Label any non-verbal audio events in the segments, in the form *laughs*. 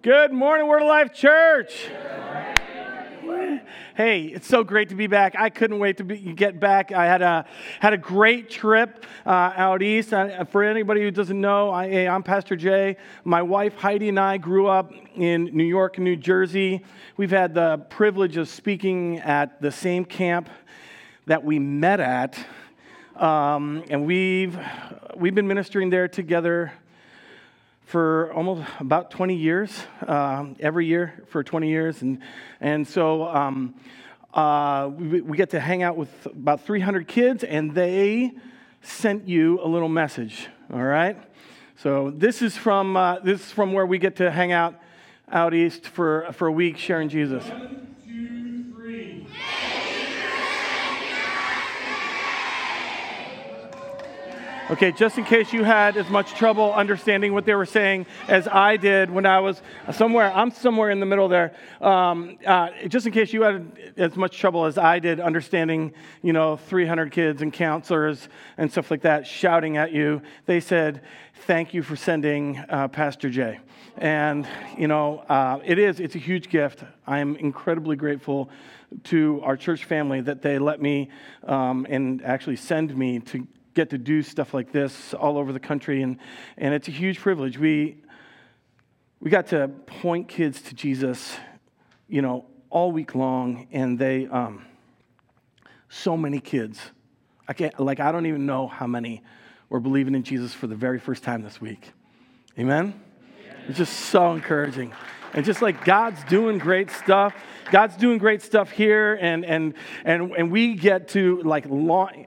Good morning, Word of Life Church. Hey, it's so great to be back. I couldn't wait to be, get back. I had a had a great trip uh, out east. Uh, for anybody who doesn't know, I, am Pastor Jay. My wife Heidi and I grew up in New York New Jersey. We've had the privilege of speaking at the same camp that we met at, um, and we've we've been ministering there together for almost about 20 years, um, every year for 20 years. And, and so um, uh, we, we, get to hang out with about 300 kids, and they sent you a little message, all right? So this is from, uh, this is from where we get to hang out out east for, for a week sharing Jesus. Okay, just in case you had as much trouble understanding what they were saying as I did when I was somewhere, I'm somewhere in the middle there. Um, uh, just in case you had as much trouble as I did understanding, you know, 300 kids and counselors and stuff like that shouting at you, they said, Thank you for sending uh, Pastor Jay. And, you know, uh, it is, it's a huge gift. I am incredibly grateful to our church family that they let me um, and actually send me to get to do stuff like this all over the country, and, and it's a huge privilege. We, we got to point kids to Jesus, you know, all week long, and they, um, so many kids. I can't, like, I don't even know how many were believing in Jesus for the very first time this week. Amen? It's just so encouraging. And just like God's doing great stuff. God's doing great stuff here, and, and, and, and we get to like launch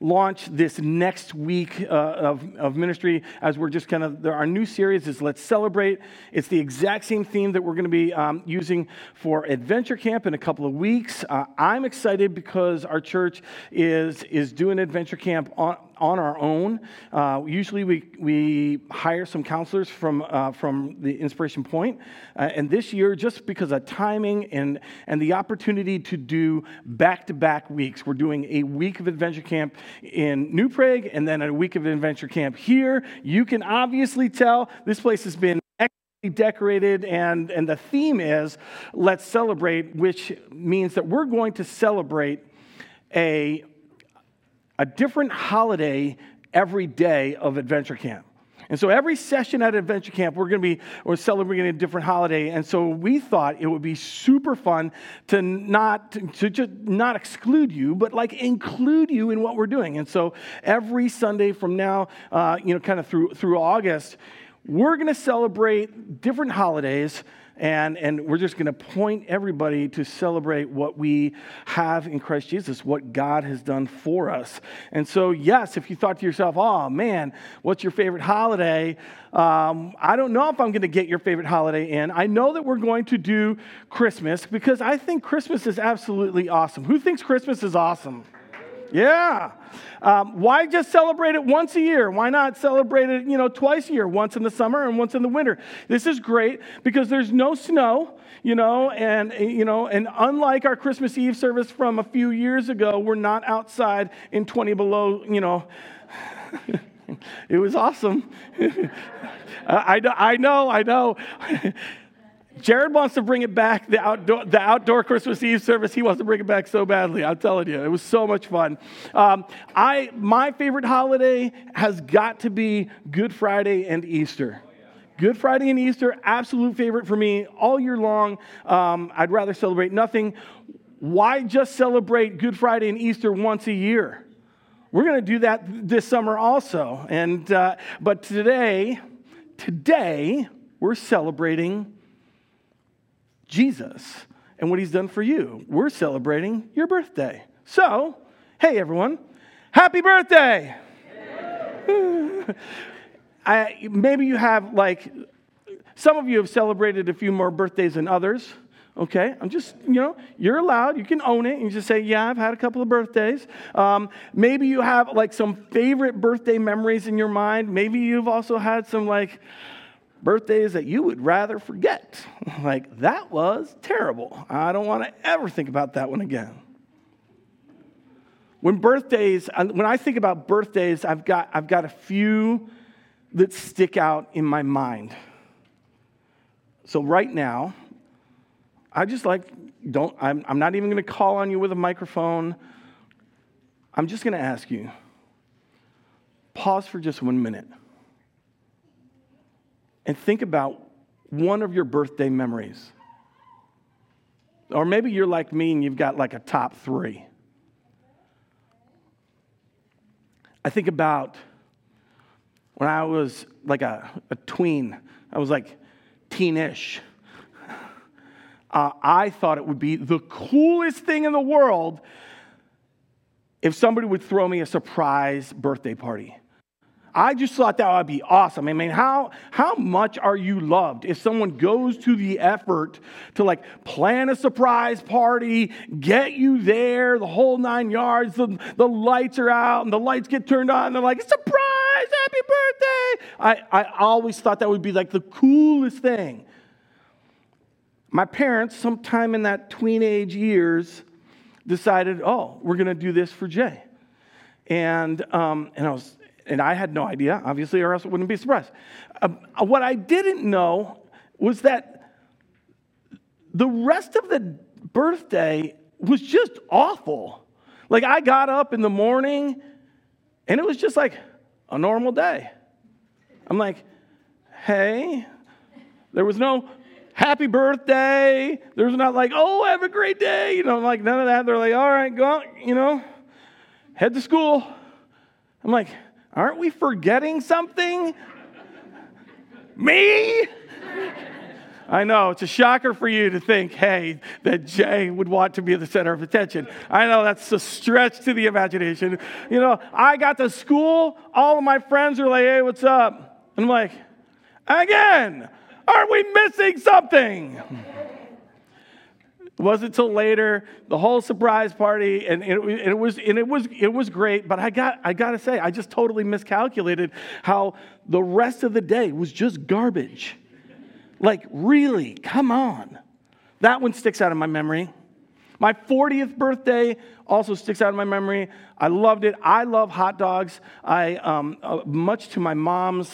launch this next week uh, of, of ministry as we're just kind of, our new series is Let's Celebrate. It's the exact same theme that we're going to be um, using for Adventure Camp in a couple of weeks. Uh, I'm excited because our church is, is doing Adventure Camp on, on our own. Uh, usually we, we hire some counselors from, uh, from the Inspiration Point. Uh, and this year, just because of timing and, and the opportunity to do back to back weeks, we're doing a week of adventure camp in New Prague and then a week of adventure camp here. You can obviously tell this place has been decorated and, and the theme is let's celebrate which means that we're going to celebrate a a different holiday every day of adventure camp. And so every session at Adventure Camp, we're going to be we're celebrating a different holiday. And so we thought it would be super fun to not to just not exclude you, but like include you in what we're doing. And so every Sunday from now, uh, you know, kind of through through August, we're going to celebrate different holidays and, and we're just going to point everybody to celebrate what we have in Christ Jesus, what God has done for us. And so, yes, if you thought to yourself, oh man, what's your favorite holiday? Um, I don't know if I'm going to get your favorite holiday in. I know that we're going to do Christmas because I think Christmas is absolutely awesome. Who thinks Christmas is awesome? Yeah. Um, why just celebrate it once a year? Why not celebrate it, you know, twice a year, once in the summer and once in the winter? This is great because there's no snow, you know, and you know, and unlike our Christmas Eve service from a few years ago, we're not outside in 20 below, you know. *laughs* it was awesome. *laughs* I, I know, I know. *laughs* Jared wants to bring it back, the outdoor, the outdoor Christmas Eve service. He wants to bring it back so badly. I'm telling you, it was so much fun. Um, I, my favorite holiday has got to be Good Friday and Easter. Good Friday and Easter, absolute favorite for me all year long. Um, I'd rather celebrate nothing. Why just celebrate Good Friday and Easter once a year? We're going to do that this summer also. And, uh, but today, today, we're celebrating Jesus and what he's done for you. We're celebrating your birthday. So, hey everyone, happy birthday! *laughs* I, maybe you have like, some of you have celebrated a few more birthdays than others. Okay, I'm just, you know, you're allowed. You can own it. and You just say, yeah, I've had a couple of birthdays. Um, maybe you have like some favorite birthday memories in your mind. Maybe you've also had some like, birthdays that you would rather forget. *laughs* Like, that was terrible. I don't want to ever think about that one again. When birthdays, when I think about birthdays, I've got, I've got a few that stick out in my mind. So, right now, I just like, don't, I'm, I'm not even going to call on you with a microphone. I'm just going to ask you pause for just one minute and think about one of your birthday memories. Or maybe you're like me and you've got like a top three. I think about when I was like a, a tween, I was like teenish. Uh, I thought it would be the coolest thing in the world if somebody would throw me a surprise birthday party. I just thought that would be awesome. I mean, how, how much are you loved if someone goes to the effort to like plan a surprise party, get you there, the whole nine yards, the, the lights are out and the lights get turned on, and they're like, surprise, happy birthday. I, I always thought that would be like the coolest thing. My parents, sometime in that tween age years, decided, oh, we're going to do this for Jay. And, um, and I was, and I had no idea, obviously, or else it wouldn't be a surprise. Uh, what I didn't know was that the rest of the birthday was just awful. Like I got up in the morning and it was just like a normal day. I'm like, hey, there was no happy birthday. There's not like, oh, have a great day. You know, like none of that. They're like, all right, go, out, you know, head to school. I'm like, aren't we forgetting something? Me? I know, it's a shocker for you to think, hey, that Jay would want to be the center of attention. I know that's a stretch to the imagination. You know, I got to school, all of my friends are like, hey, what's up? I'm like, again, Aren't we missing something? It wasn't until later, the whole surprise party, and it, it, was and it was it was great. But I got I got to say, I just totally miscalculated how the rest of the day was just garbage. Like really, come on, that one sticks out of my memory. My 40th birthday also sticks out of my memory. I loved it. I love hot dogs. I, um, uh, much to my mom's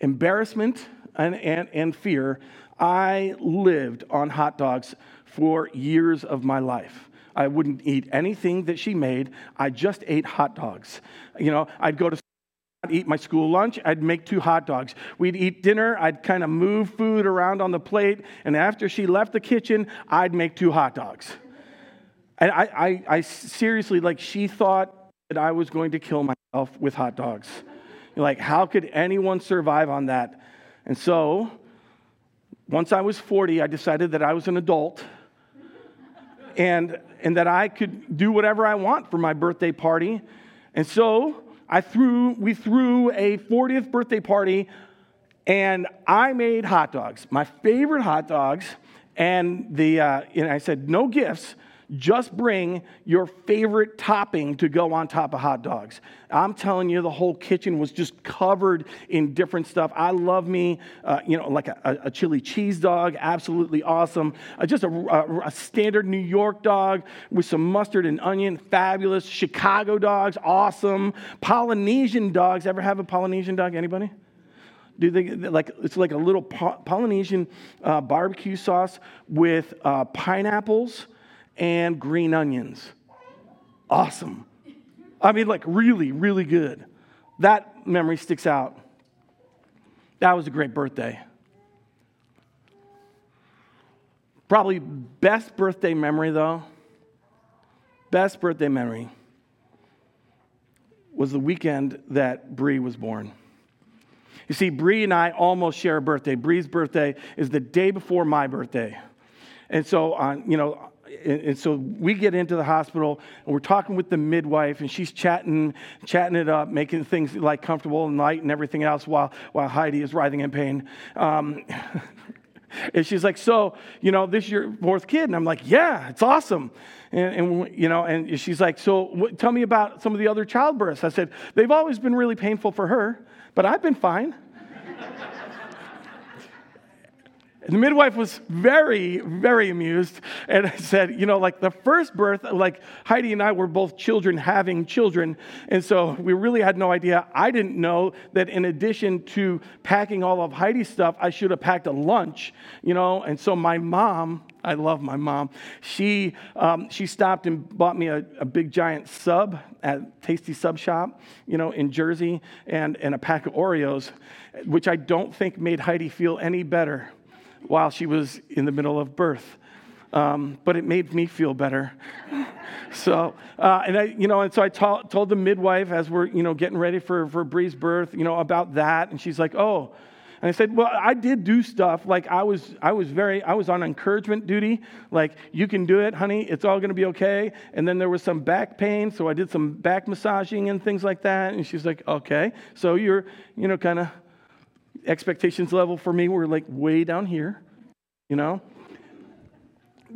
embarrassment, and, and, and fear, I lived on hot dogs for years of my life. I wouldn't eat anything that she made. I just ate hot dogs. You know, I'd go to I'd eat my school lunch, I'd make two hot dogs. We'd eat dinner, I'd kind of move food around on the plate, and after she left the kitchen, I'd make two hot dogs. And I, I, I seriously, like, she thought that I was going to kill myself with hot dogs. Like, how could anyone survive on that? And so, once I was 40, I decided that I was an adult and, and that I could do whatever I want for my birthday party. And so, I threw, we threw a 40th birthday party and I made hot dogs, my favorite hot dogs. And, the, uh, and I said, no gifts, just bring your favorite topping to go on top of hot dogs. I'm telling you, the whole kitchen was just covered in different stuff. I love me, uh, you know, like a, a, chili cheese dog, absolutely awesome. Uh, just a, a, a, standard New York dog with some mustard and onion, fabulous. Chicago dogs, awesome. Polynesian dogs, ever have a Polynesian dog? Anybody? Do they like it's like a little Polynesian uh, barbecue sauce with uh, pineapples and green onions. Awesome. I mean, like, really, really good. That memory sticks out. That was a great birthday. Probably best birthday memory, though, best birthday memory was the weekend that Bree was born. You see, Bree and I almost share a birthday. Bree's birthday is the day before my birthday. And so on, you know, and, and, so we get into the hospital and we're talking with the midwife and she's chatting chatting it up making things like comfortable and light and everything else while while heidi is writhing in pain. Um, *laughs* and she's like so you know this is your fourth kid? And i'm like yeah it's awesome. And, and you know and she's like so tell me about some of the other childbirths. I said they've always been really painful for her but i've been fine And the midwife was very, very amused. And I *laughs* said, you know, like the first birth, like Heidi and I were both children having children. And so we really had no idea. I didn't know that in addition to packing all of Heidi's stuff, I should have packed a lunch, you know. And so my mom, I love my mom, she, um, she stopped and bought me a, a big giant sub at Tasty Sub Shop, you know, in Jersey, and, and a pack of Oreos, which I don't think made Heidi feel any better while she was in the middle of birth. Um, but it made me feel better. *laughs* so, uh, and I, you know, and so I told the midwife as we're, you know, getting ready for, for Bree's birth, you know, about that. And she's like, oh, and I said, well, I did do stuff. Like I was, I was very, I was on encouragement duty. Like, you can do it, honey. It's all going to be okay. And then there was some back pain. So I did some back massaging and things like that. And she's like, okay. So you're, you know, kind of expectations level for me were like way down here, you know.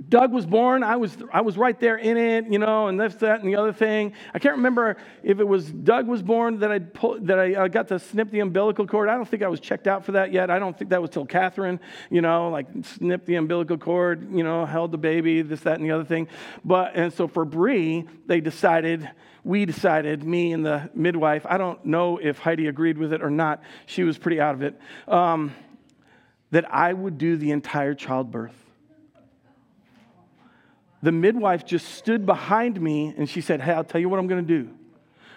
Doug was born. I was, I was right there in it, you know, and this, that, and the other thing. I can't remember if it was Doug was born that I pull, that I uh, got to snip the umbilical cord. I don't think I was checked out for that yet. I don't think that was till Catherine, you know, like snip the umbilical cord, you know, held the baby, this, that, and the other thing. But and so for Bree, they decided we decided, me and the midwife, I don't know if Heidi agreed with it or not, she was pretty out of it, um, that I would do the entire childbirth. The midwife just stood behind me and she said, Hey, I'll tell you what I'm going to do.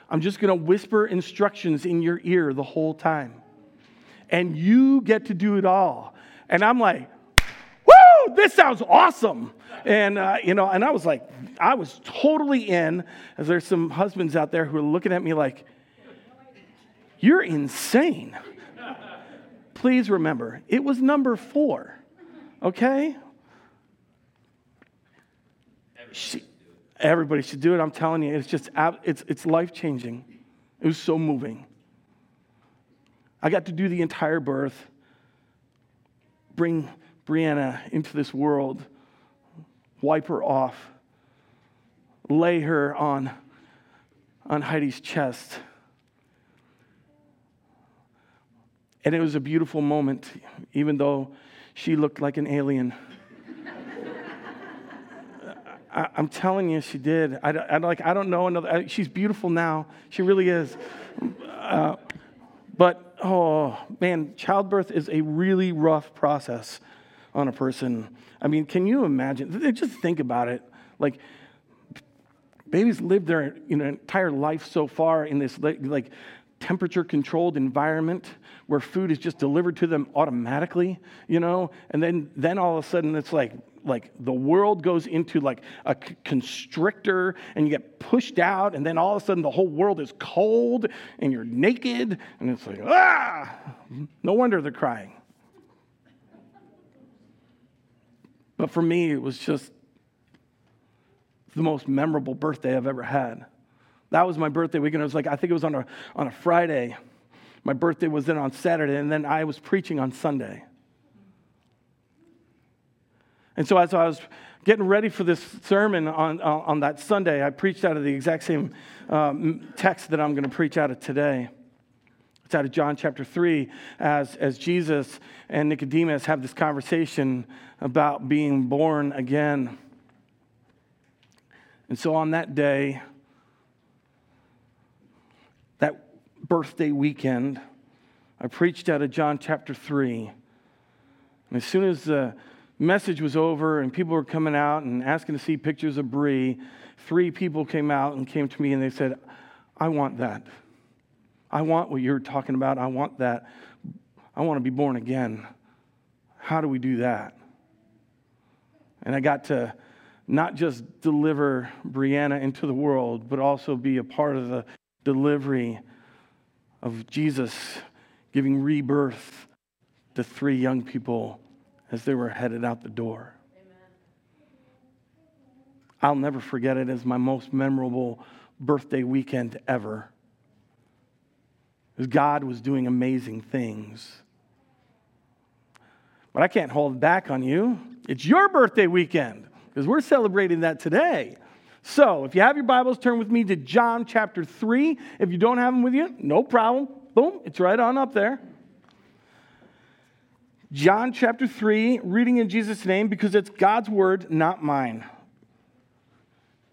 I'm just going to whisper instructions in your ear the whole time. And you get to do it all. And I'm like, Woo, this sounds awesome. And, uh, you know, and I was like, I was totally in, as there's some husbands out there who are looking at me like, you're insane. Please remember, it was number four, okay? She, everybody should do it. I'm telling you, it's just, it's, it's life changing. It was so moving. I got to do the entire birth, bring Brianna into this world wipe her off, lay her on, on Heidi's chest. And it was a beautiful moment, even though she looked like an alien. I, am telling you, she did. I, I, like, I don't know another. I, she's beautiful now. She really is. Uh, but, oh, man, childbirth is a really rough process on a person. I mean, can you imagine? Just think about it. Like, babies live their you know, entire life so far in this like temperature controlled environment where food is just delivered to them automatically, you know, and then then all of a sudden it's like like the world goes into like a constrictor and you get pushed out and then all of a sudden the whole world is cold and you're naked and it's like ah no wonder they're crying But for me, it was just the most memorable birthday I've ever had. That was my birthday weekend. It was like, I think it was on a, on a Friday. My birthday was then on Saturday, and then I was preaching on Sunday. And so as I was getting ready for this sermon on, on, that Sunday, I preached out of the exact same um, text that I'm going to preach out of today. It's out of John chapter 3 as, as Jesus and Nicodemus have this conversation about being born again. And so on that day, that birthday weekend, I preached out of John chapter 3. And as soon as the message was over and people were coming out and asking to see pictures of Bree, three people came out and came to me and they said, I want that. I want what you're talking about. I want that. I want to be born again. How do we do that? And I got to not just deliver Brianna into the world, but also be a part of the delivery of Jesus giving rebirth to three young people as they were headed out the door. Amen. I'll never forget it as my most memorable birthday weekend ever. Because God was doing amazing things. But I can't hold back on you. It's your birthday weekend because we're celebrating that today. So, if you have your Bibles, turn with me to John chapter 3. If you don't have them with you, no problem. Boom, it's right on up there. John chapter 3, reading in Jesus' name because it's God's word, not mine.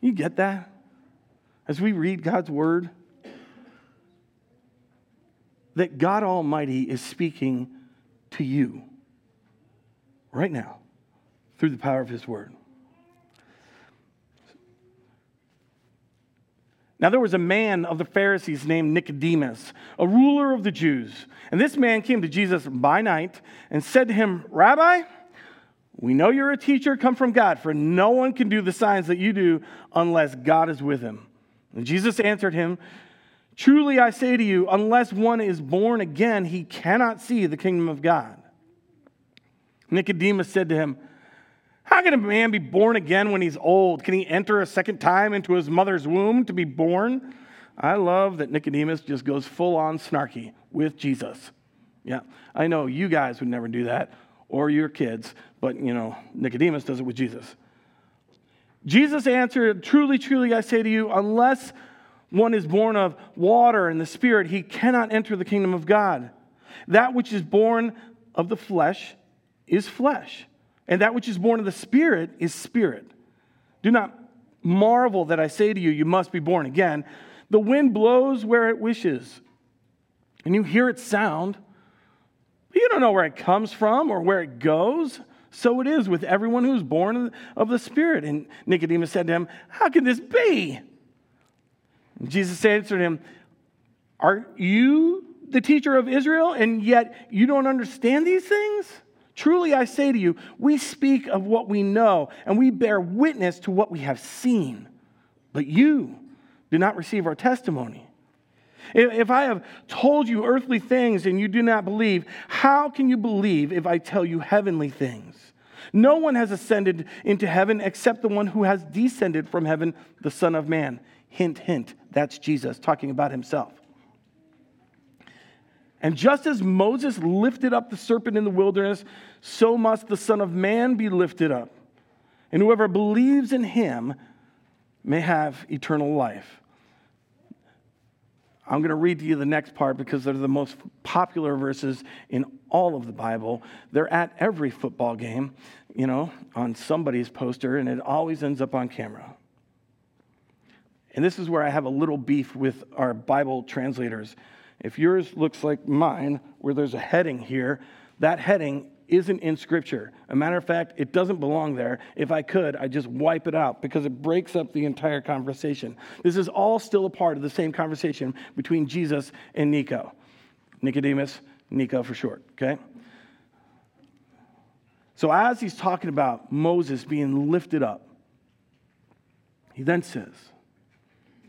You get that? As we read God's word, that God Almighty is speaking to you right now through the power of His word. Now, there was a man of the Pharisees named Nicodemus, a ruler of the Jews. And this man came to Jesus by night and said to him, Rabbi, we know you're a teacher come from God, for no one can do the signs that you do unless God is with him. And Jesus answered him, Truly I say to you, unless one is born again, he cannot see the kingdom of God. Nicodemus said to him, how can a man be born again when he's old? Can he enter a second time into his mother's womb to be born? I love that Nicodemus just goes full on snarky with Jesus. Yeah, I know you guys would never do that, or your kids, but you know, Nicodemus does it with Jesus. Jesus answered, Truly, truly, I say to you, unless one is born of water and the Spirit, he cannot enter the kingdom of God. That which is born of the flesh is flesh and that which is born of the Spirit is spirit. Do not marvel that I say to you, you must be born again. The wind blows where it wishes, and you hear its sound, but you don't know where it comes from or where it goes. So it is with everyone who's born of the Spirit. And Nicodemus said to him, How can this be? And Jesus answered him, Are you the teacher of Israel, and yet you don't understand these things? Truly I say to you, we speak of what we know, and we bear witness to what we have seen. But you do not receive our testimony. If I have told you earthly things and you do not believe, how can you believe if I tell you heavenly things? No one has ascended into heaven except the one who has descended from heaven, the Son of Man. Hint, hint, that's Jesus talking about himself. And just as Moses lifted up the serpent in the wilderness, so must the Son of Man be lifted up. And whoever believes in him may have eternal life. I'm going to read to you the next part because they're the most popular verses in all of the Bible. They're at every football game, you know, on somebody's poster, and it always ends up on camera. And this is where I have a little beef with our Bible translators. If yours looks like mine, where there's a heading here, that heading isn't in Scripture. A matter of fact, it doesn't belong there. If I could, I'd just wipe it out because it breaks up the entire conversation. This is all still a part of the same conversation between Jesus and Nico. Nicodemus, Nico for short, okay? So, as he's talking about Moses being lifted up, he then says,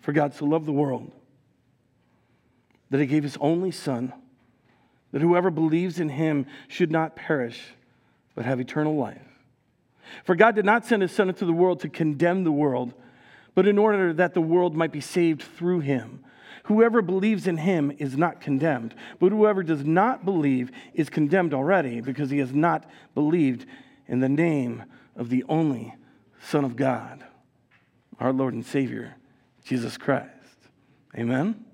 For God so loved the world that he gave his only Son, that whoever believes in him should not perish, but have eternal life. For God did not send his Son into the world to condemn the world, but in order that the world might be saved through him. Whoever believes in him is not condemned, but whoever does not believe is condemned already because he has not believed in the name of the only Son of God, our Lord and Savior, Jesus Christ. Amen.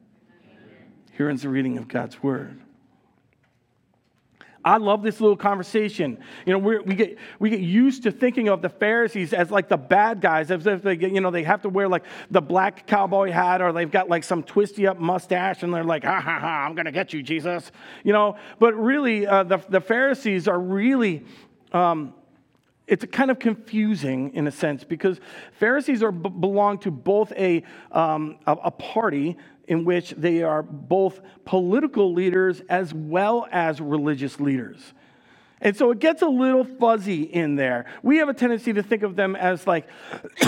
Here ends the reading of God's word. I love this little conversation. You know, we get, we get used to thinking of the Pharisees as like the bad guys, as if they, you know, they have to wear like the black cowboy hat or they've got like some twisty up mustache and they're like, ha ha ha, I'm going to get you, Jesus. You know, but really, uh, the, the Pharisees are really, um, it's kind of confusing in a sense because Pharisees are, belong to both a, um, a, a party in which they are both political leaders as well as religious leaders. And so it gets a little fuzzy in there. We have a tendency to think of them as like, *coughs*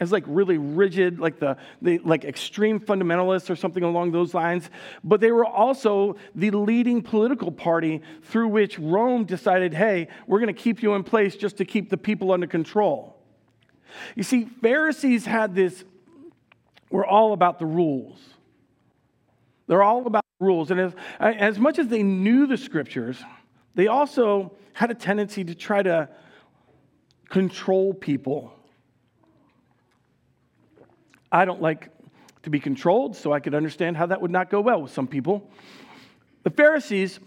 as like really rigid, like the, the like extreme fundamentalists or something along those lines. But they were also the leading political party through which Rome decided, hey, we're going to keep you in place just to keep the people under control. You see, Pharisees had this were all about the rules. They're all about rules. And as, as much as they knew the scriptures, they also had a tendency to try to control people. I don't like to be controlled, so I could understand how that would not go well with some people. The Pharisees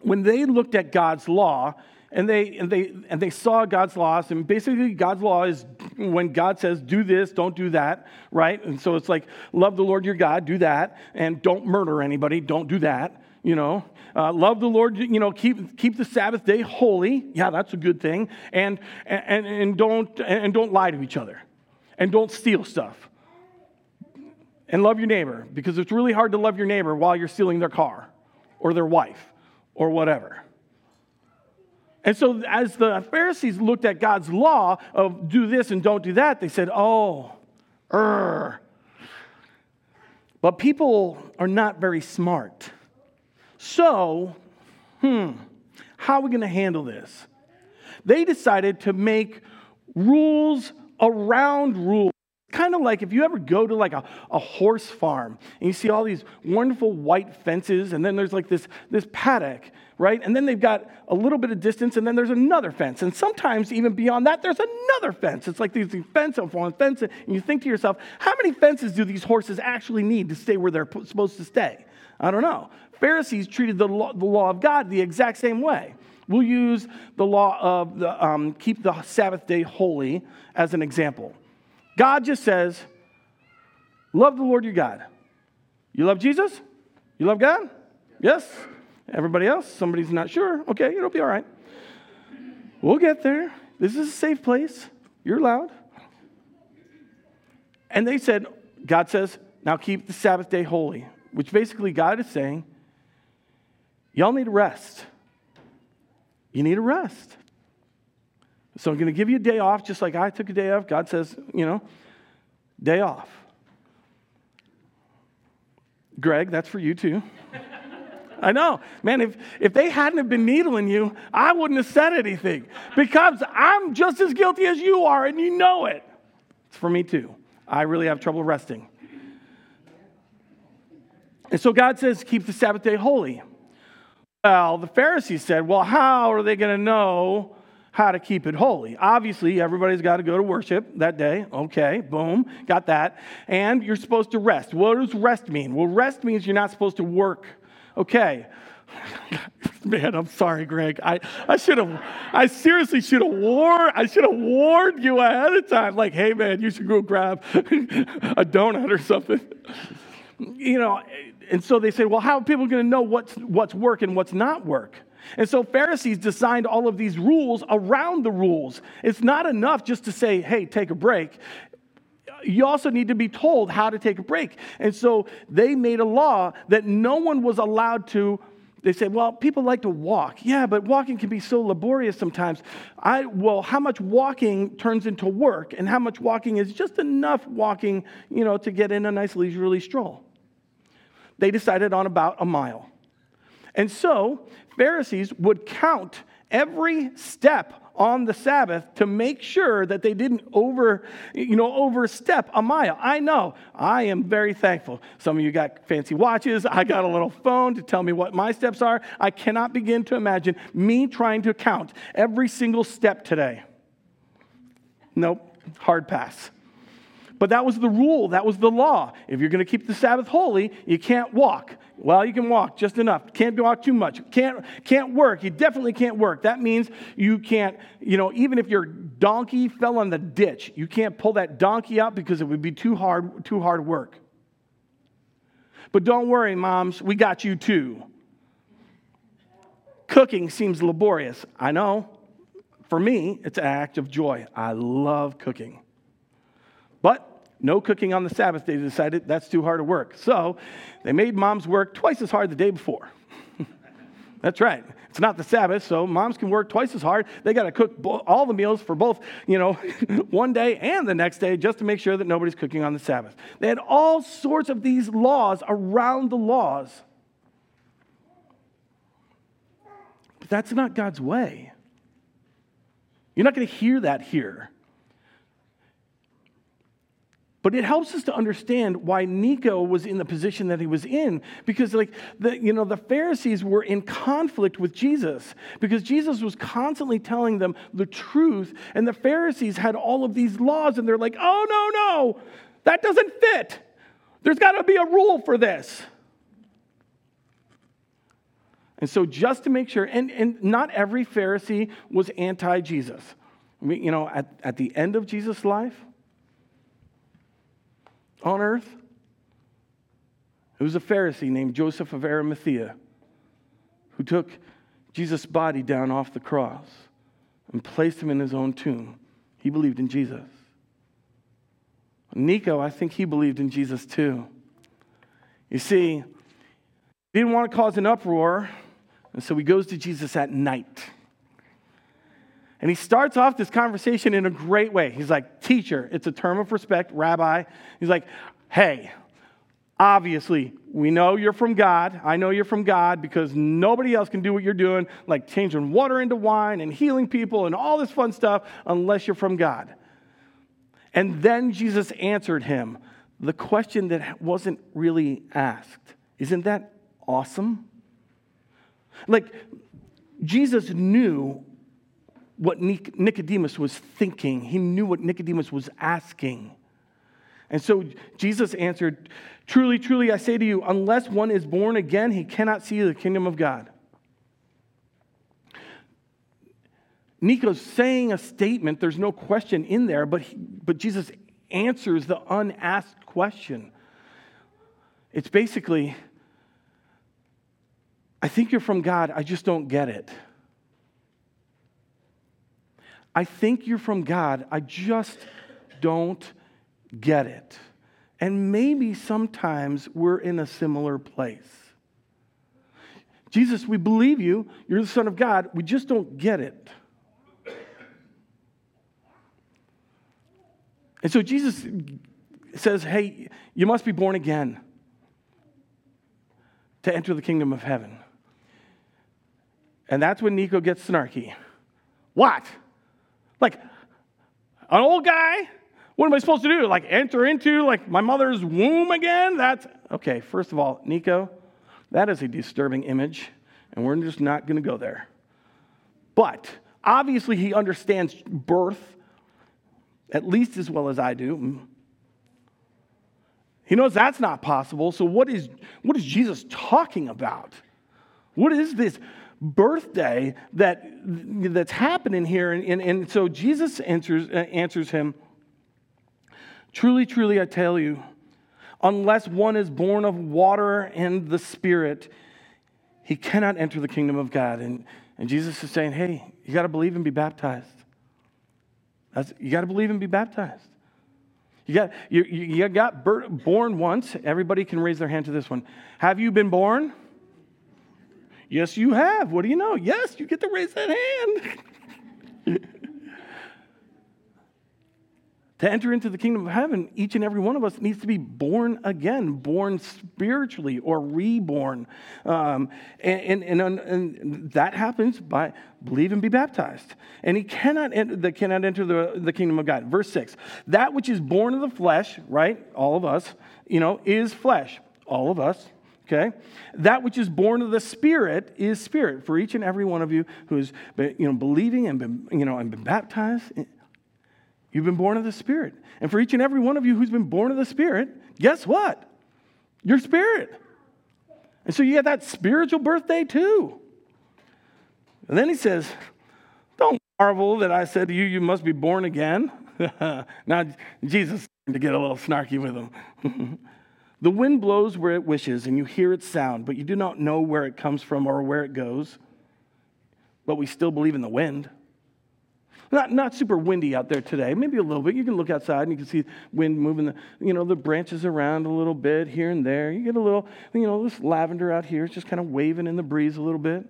when they looked at God's law, and they, and, they, and they saw God's laws, and basically God's law is when God says, do this, don't do that, right? And so it's like, love the Lord your God, do that, and don't murder anybody, don't do that, you know. Uh, love the Lord, you know, keep, keep the Sabbath day holy, yeah, that's a good thing, and, and, and, don't, and don't lie to each other, and don't steal stuff. And love your neighbor, because it's really hard to love your neighbor while you're stealing their car, or their wife, or whatever. And so, as the Pharisees looked at God's law of do this and don't do that, they said, oh, er. But people are not very smart. So, hmm, how are we going to handle this? They decided to make rules around rules kind of like if you ever go to like a, a horse farm and you see all these wonderful white fences and then there's like this, this paddock right? And then they've got a little bit of distance and then there's another fence. And sometimes even beyond that there's another fence. It's like these fence upon fence and you think to yourself how many fences do these horses actually need to stay where they're supposed to stay? I don't know. Pharisees treated the law, the law of god the exact same way. We'll use the law of the, um, keep the sabbath day holy as an example God just says, Love the Lord your God. You love Jesus? You love God? Yes? Everybody else? Somebody's not sure? Okay, it'll be all right. We'll get there. This is a safe place. You're allowed. And they said, God says, now keep the Sabbath day holy, which basically God is saying, y'all need rest. You need a rest. So I'm going to give you a day off, just like I took a day off. God says, you know, day off. Greg, that's for you too. *laughs* I know. Man, if, if they hadn't have been needling you, I wouldn't have said anything because I'm just as guilty as you are and you know it. It's for me too. I really have trouble resting. And so God says, keep the Sabbath day holy. Well, the Pharisees said, well, how are they going to know how to keep it holy. Obviously, everybody's got to go to worship that day. Okay, boom, got that. And you're supposed to rest. What does rest mean? Well, rest means you're not supposed to work. Okay. *laughs* Man, I'm sorry, Greg. I, I should have, I seriously should have warned, I should have warned you ahead of time. Like, hey, man, you should go grab *laughs* a donut or something. You know, and so they say, well, how are people going to know what's, what's work and what's not work? And so Pharisees designed all of these rules around the rules. It's not enough just to say, hey, take a break. You also need to be told how to take a break. And so they made a law that no one was allowed to. They said, well, people like to walk. Yeah, but walking can be so laborious sometimes. I, well, how much walking turns into work, and how much walking is just enough walking, you know, to get in a nice leisurely stroll? They decided on about a mile. And so Pharisees would count every step on the Sabbath to make sure that they didn't over, you know, overstep a mile. I know. I am very thankful. Some of you got fancy watches. I got a little phone to tell me what my steps are. I cannot begin to imagine me trying to count every single step today. Nope, hard pass. But that was the rule, that was the law. If you're going to keep the Sabbath holy, you can't walk. Well, you can walk just enough. Can't walk too much. Can't, can't work. You definitely can't work. That means you can't, you know, even if your donkey fell in the ditch, you can't pull that donkey out because it would be too hard, too hard work. But don't worry, moms, we got you too. Cooking seems laborious. I know. For me, it's an act of joy. I love cooking. No cooking on the Sabbath, they decided that's too hard to work. So they made moms work twice as hard the day before. *laughs* that's right. It's not the Sabbath, so moms can work twice as hard. They got to cook all the meals for both, you know, *laughs* one day and the next day just to make sure that nobody's cooking on the Sabbath. They had all sorts of these laws around the laws. But that's not God's way. You're not going to hear that here. But it helps us to understand why Nico was in the position that he was in, because like the you know the Pharisees were in conflict with Jesus because Jesus was constantly telling them the truth, and the Pharisees had all of these laws, and they're like, oh no no, that doesn't fit. There's got to be a rule for this. And so, just to make sure, and, and not every Pharisee was anti Jesus. I mean, You know, at, at the end of Jesus' life on earth, it was a Pharisee named Joseph of Arimathea who took Jesus' body down off the cross and placed him in his own tomb. He believed in Jesus. Nico, I think he believed in Jesus too. You see, he didn't want to cause an uproar, and so he goes to Jesus at night. And he starts off this conversation in a great way. He's like, Teacher, it's a term of respect, rabbi. He's like, Hey, obviously, we know you're from God. I know you're from God because nobody else can do what you're doing, like changing water into wine and healing people and all this fun stuff, unless you're from God. And then Jesus answered him the question that wasn't really asked. Isn't that awesome? Like, Jesus knew what Nicodemus was thinking, he knew what Nicodemus was asking. And so Jesus answered, Truly, truly, I say to you, unless one is born again, he cannot see the kingdom of God. Nico's saying a statement, there's no question in there, but, he, but Jesus answers the unasked question. It's basically, I think you're from God, I just don't get it. I think you're from God, I just don't get it. And maybe sometimes we're in a similar place. Jesus, we believe you. You're the Son of God. We just don't get it. And so Jesus says, Hey, you must be born again to enter the kingdom of heaven. And that's when Nico gets snarky. What? Like, an old guy what am I supposed to do? Like enter into like my mother's womb again? That's okay. First of all, Nico, that is a disturbing image, and we're just not going to go there. But obviously, he understands birth at least as well as I do. He knows that's not possible. So, what is, what is Jesus talking about? What is this birthday that, that's happening here? And, and, and so, Jesus answers, uh, answers him Truly, truly, I tell you, unless one is born of water and the Spirit, he cannot enter the kingdom of God. And, and Jesus is saying, hey, you got to believe and be baptized. That's, you got to believe and be baptized. You got, you, you got born once. Everybody can raise their hand to this one. Have you been born? Yes, you have. What do you know? Yes, you get to raise that hand. *laughs* To enter into the kingdom of heaven, each and every one of us needs to be born again, born spiritually or reborn. Um, and, and, and, and, that happens by believe and be baptized. And he cannot, enter, cannot enter the, the kingdom of God. Verse 6 That which is born of the flesh, right? All of us, you know, is flesh. All of us, okay? That which is born of the Spirit is spirit. For each and every one of you who been, you know, believing and been, you know, and been baptized You've been born of the Spirit. And for each and every one of you who's been born of the Spirit, guess what? Your spirit. And so you get that spiritual birthday too. And then he says, Don't marvel that I said to you, you must be born again. *laughs* now, Jesus to get a little snarky with him. *laughs* the wind blows where it wishes, and you hear its sound, but you do not know where it comes from or where it goes. But we still believe in the wind. Not, not super windy out there today, maybe a little bit. You can look outside and you can see wind moving the, you know, the branches around a little bit here and there. You get a little, you know, this lavender out here. It's just kind of waving in the breeze a little bit.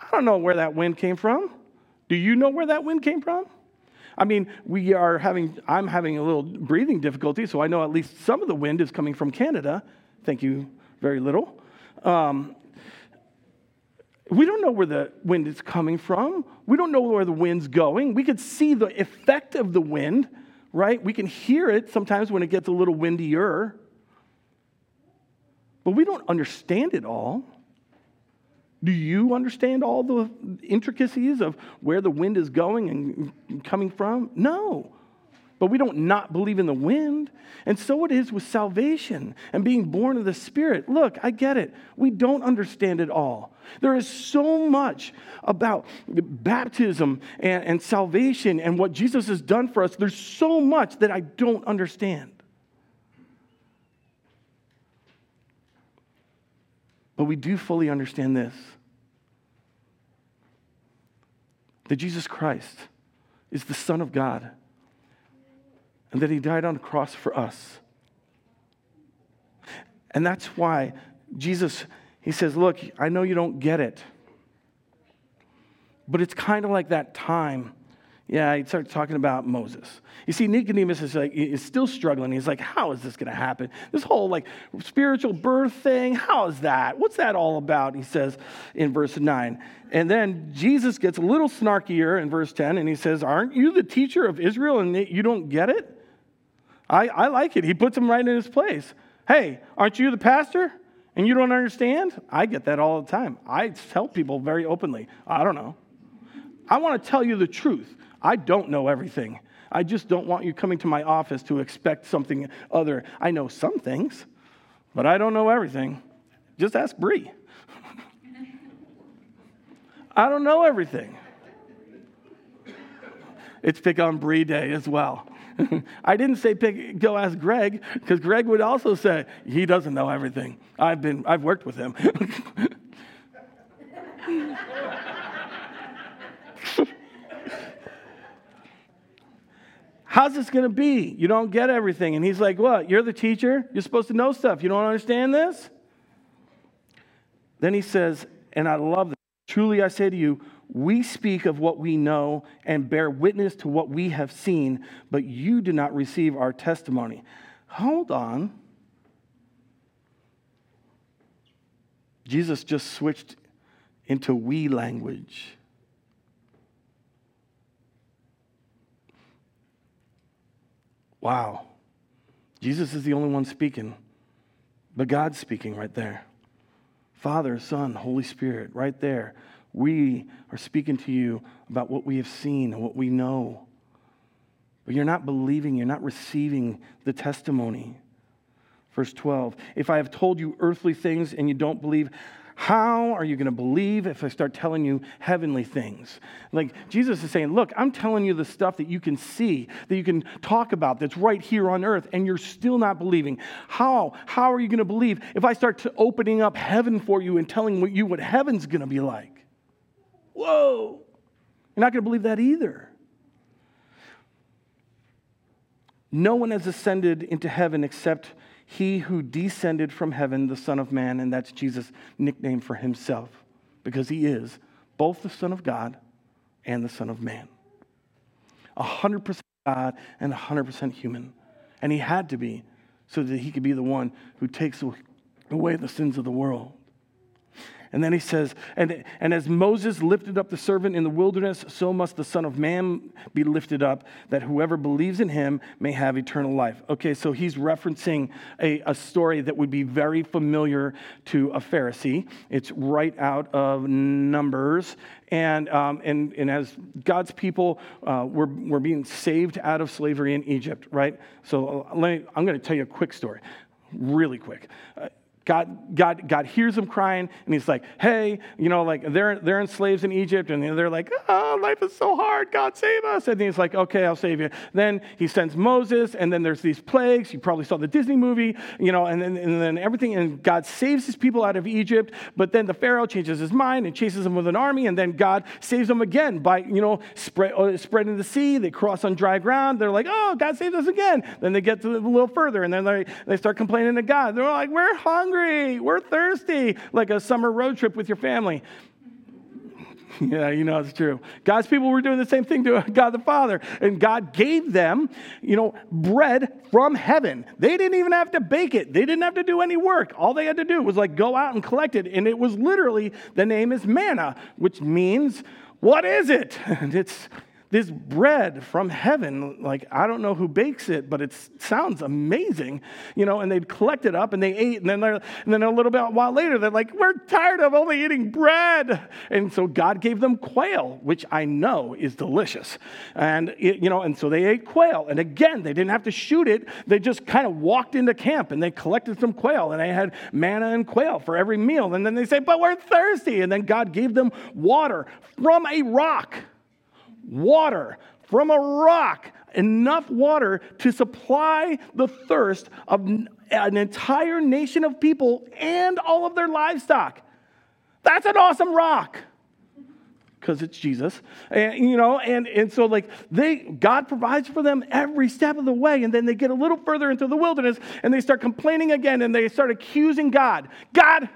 I don't know where that wind came from. Do you know where that wind came from? I mean, we are having, I'm having a little breathing difficulty, so I know at least some of the wind is coming from Canada. Thank you very little. Um, we don't know where the wind is coming from. We don't know where the wind's going. We could see the effect of the wind, right? We can hear it sometimes when it gets a little windier. But we don't understand it all. Do you understand all the intricacies of where the wind is going and coming from? No. but we don't not believe in the wind. And so it is with salvation and being born of the Spirit. Look, I get it. We don't understand it all. There is so much about baptism and, and salvation and what Jesus has done for us. There's so much that I don't understand. But we do fully understand this that Jesus Christ is the Son of God and that he died on the cross for us. And that's why Jesus, he says, Look, I know you don't get it, but it's kind of like that time. Yeah, he starts talking about Moses. You see, Nicodemus is like is still struggling. He's like, "How is this going to happen? This whole like spiritual birth thing. How is that? What's that all about?" He says in verse nine. And then Jesus gets a little snarkier in verse ten, and he says, "Aren't you the teacher of Israel, and you don't get it?" I, I like it. He puts him right in his place. Hey, aren't you the pastor? And you don't understand? I get that all the time. I tell people very openly, I don't know. I want to tell you the truth. I don't know everything. I just don't want you coming to my office to expect something other. I know some things, but I don't know everything. Just ask Bree. *laughs* I don't know everything. It's pick on Bree day as well. *laughs* I didn't say pick, go ask Greg because Greg would also say he doesn't know everything. I've been I've worked with him. *laughs* How's this going to be? You don't get everything. And he's like, What? You're the teacher? You're supposed to know stuff. You don't understand this? Then he says, and I love this. Truly I say to you, we speak of what we know and bear witness to what we have seen, but you do not receive our testimony. Hold on. Jesus just switched into we language. Wow. Jesus is the only one speaking, but God's speaking right there. Father, Son, Holy Spirit, right there. We are speaking to you about what we have seen and what we know. But you're not believing, you're not receiving the testimony. Verse 12 If I have told you earthly things and you don't believe, how are you going to believe if I start telling you heavenly things? Like Jesus is saying, Look, I'm telling you the stuff that you can see, that you can talk about, that's right here on earth, and you're still not believing. How? How are you going to believe if I start opening up heaven for you and telling you what heaven's going to be like? Whoa. You're not going to believe that either. No one has ascended into heaven except he who descended from heaven, the Son of Man, and that's Jesus' nickname for himself, because he is both the Son of God and the Son of Man. 100% God and 100% human. And he had to be so that he could be the one who takes away the sins of the world. And then he says, and, and as Moses lifted up the servant in the wilderness, so must the Son of Man be lifted up, that whoever believes in him may have eternal life. Okay, so he's referencing a, a story that would be very familiar to a Pharisee. It's right out of Numbers. And, um, and, and as God's people uh, were, were being saved out of slavery in Egypt, right? So uh, me, I'm going to tell you a quick story, really quick. Uh, God, God, God hears them crying, and he's like, hey, you know, like they're, they're in slaves in Egypt, and they're like, oh, life is so hard. God, save us. And he's like, okay, I'll save you. Then he sends Moses, and then there's these plagues. You probably saw the Disney movie, you know, and then, and then everything, and God saves his people out of Egypt, but then the Pharaoh changes his mind and chases them with an army, and then God saves them again by, you know, spread, uh, spreading the sea. They cross on dry ground. They're like, oh, God saved us again. Then they get a little further, and then they, they start complaining to God. They're like, we're hungry hungry, we're thirsty, like a summer road trip with your family. Yeah, you know it's true. God's people were doing the same thing to God the Father, and God gave them, you know, bread from heaven. They didn't even have to bake it. They didn't have to do any work. All they had to do was like go out and collect it, and it was literally the name is manna, which means what is it? *laughs* And it's this bread from heaven. Like, I don't know who bakes it, but it sounds amazing, you know. And they'd collect it up and they ate. And then, and then a little bit a while later, they're like, we're tired of only eating bread. And so God gave them quail, which I know is delicious. And, it, you know, and so they ate quail. And again, they didn't have to shoot it. They just kind of walked into camp and they collected some quail and they had manna and quail for every meal. And then they say, but we're thirsty. And then God gave them water from a rock water from a rock, enough water to supply the thirst of an entire nation of people and all of their livestock. That's an awesome rock because it's Jesus. And, you know, and, and so like they, God provides for them every step of the way. And then they get a little further into the wilderness and they start complaining again and they start accusing God. God,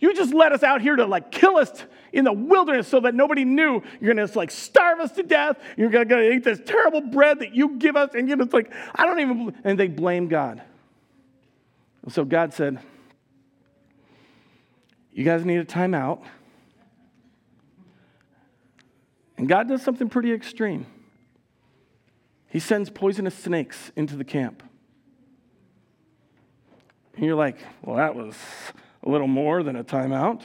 you just let us out here to like kill us in the wilderness so that nobody knew. You're going to like starve us to death. You're going to eat this terrible bread that you give us. And you know, it's like, I don't even, and they blame God. So God said, You guys need a timeout. And God does something pretty extreme. He sends poisonous snakes into the camp. And you're like, well, that was a little more than a timeout.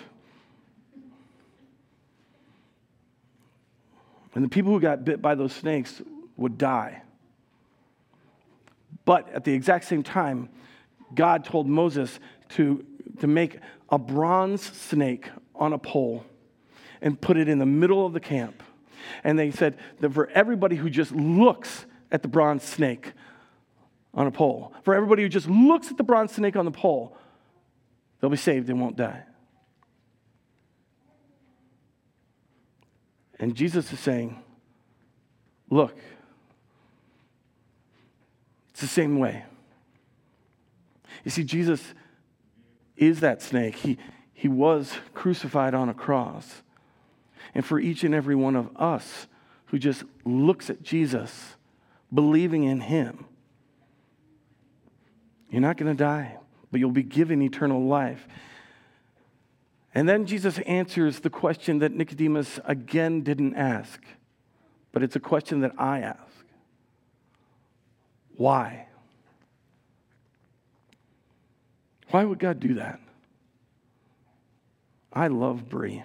And the people who got bit by those snakes would die. But at the exact same time, God told Moses to, to make a bronze snake on a pole and put it in the middle of the camp. And they said that for everybody who just looks at the bronze snake on a pole, for everybody who just looks at the bronze snake on the pole, They'll be saved and won't die. And Jesus is saying, Look, it's the same way. You see, Jesus is that snake. He, he was crucified on a cross. And for each and every one of us who just looks at Jesus, believing in him, you're not going to die but you'll be given eternal life. And then Jesus answers the question that Nicodemus again didn't ask, but it's a question that I ask Why? Why would God do that? I love Brie.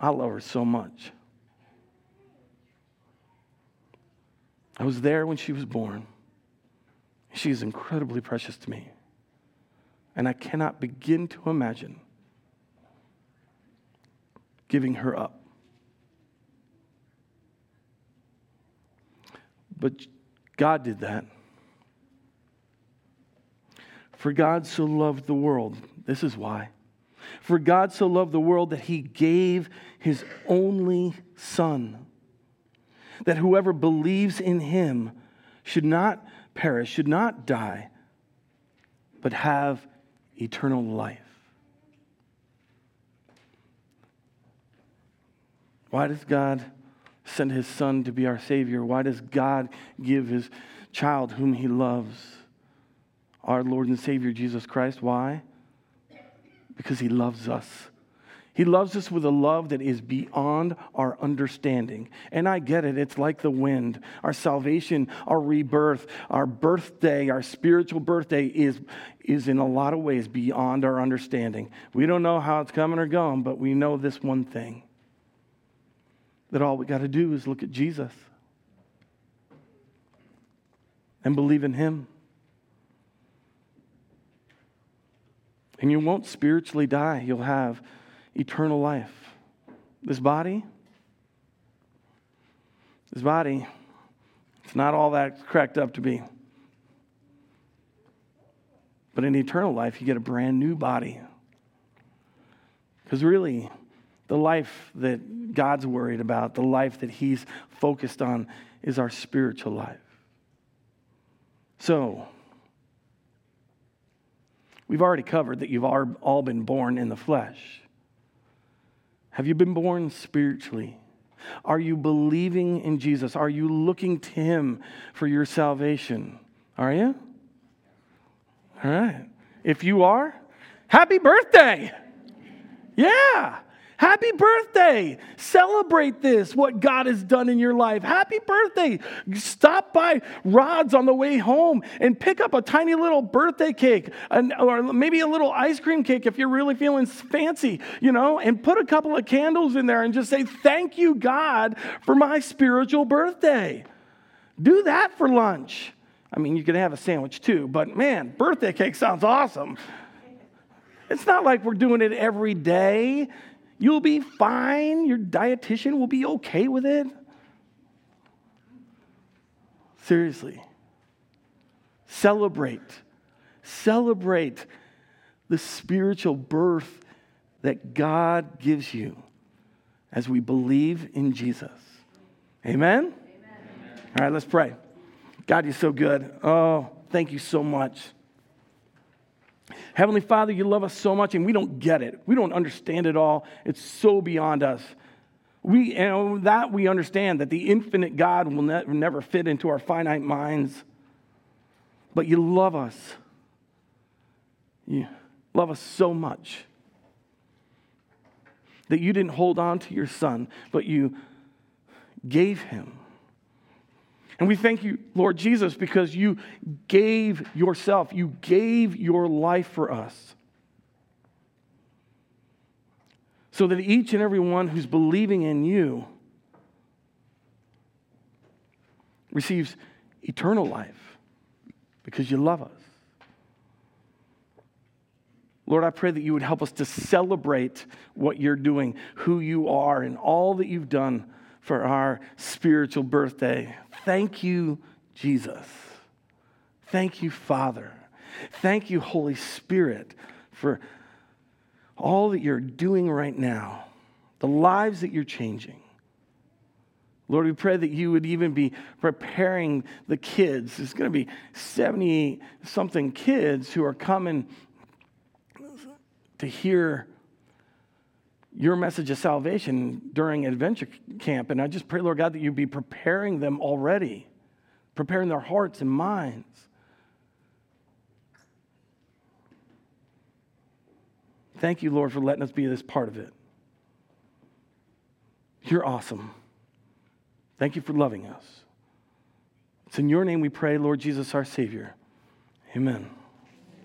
I love her so much. I was there when she was born. She is incredibly precious to me. And I cannot begin to imagine giving her up. But God did that. For God so loved the world. This is why. For God so loved the world that he gave his only Son, that whoever believes in him should not perish, should not die, but have eternal life. Why does God send his son to be our Savior? Why does God give his child, whom he loves, our Lord and Savior Jesus Christ? Why? Because he loves us. He loves us with a love that is beyond our understanding. And I get it, it's like the wind. Our salvation, our rebirth, our birthday, our spiritual birthday is, is in a lot of ways beyond our understanding. We don't know how it's coming or going, but we know this one thing that all we got to do is look at Jesus and believe in Him. And you won't spiritually die, you'll have eternal life. This body, this body, it's not all that cracked up to be. But in eternal life, you get a brand new body. Because really, the life that God's worried about, the life that He's focused on, is our spiritual life. So, we've already covered that you've all been born in the flesh. Have you been born spiritually? Are you believing in Jesus? Are you looking to Him for your salvation? Are you? All right. If you are, happy birthday. Yeah. Happy birthday! Celebrate this, what God has done in your life. Happy birthday! Stop by Rod's on the way home and pick up a tiny little birthday cake, or maybe a little ice cream cake if you're really feeling fancy, you know, and put a couple of candles in there and just say, Thank you, God, for my spiritual birthday. Do that for lunch. I mean, you can have a sandwich too, but man, birthday cake sounds awesome. It's not like we're doing it every day. You'll be fine. Your dietitian will be okay with it. Seriously. Celebrate. Celebrate the spiritual birth that God gives you as we believe in Jesus. Amen? Amen? All right, let's pray. God, you're so good. Oh, thank you so much. Heavenly Father, you love us so much and we don't get it. We don't understand it all. It's so beyond us. We, know, that we understand that the infinite God will ne- never fit into our finite minds. But you love us. You love us so much that you didn't hold on to your son, but you gave him and we thank you, Lord Jesus, because you gave yourself, you gave your life for us. So that each and every one who's believing in you receives eternal life because you love us. Lord, I pray that you would help us to celebrate what you're doing, who you are, and all that you've done for our spiritual birthday. Thank you, Jesus. Thank you, Father. Thank you, Holy Spirit, for all that you're doing right now, the lives that you're changing. Lord, we pray that you would even be preparing the kids. There's going to be 70 something kids who are coming to hear your message of salvation during adventure camp. And I just pray, Lord God, that you be preparing them already, preparing their hearts and minds. Thank you, Lord, for letting us be this part of it. You're awesome. Thank you for loving us. It's in your name we pray, Lord Jesus, our Savior. Amen.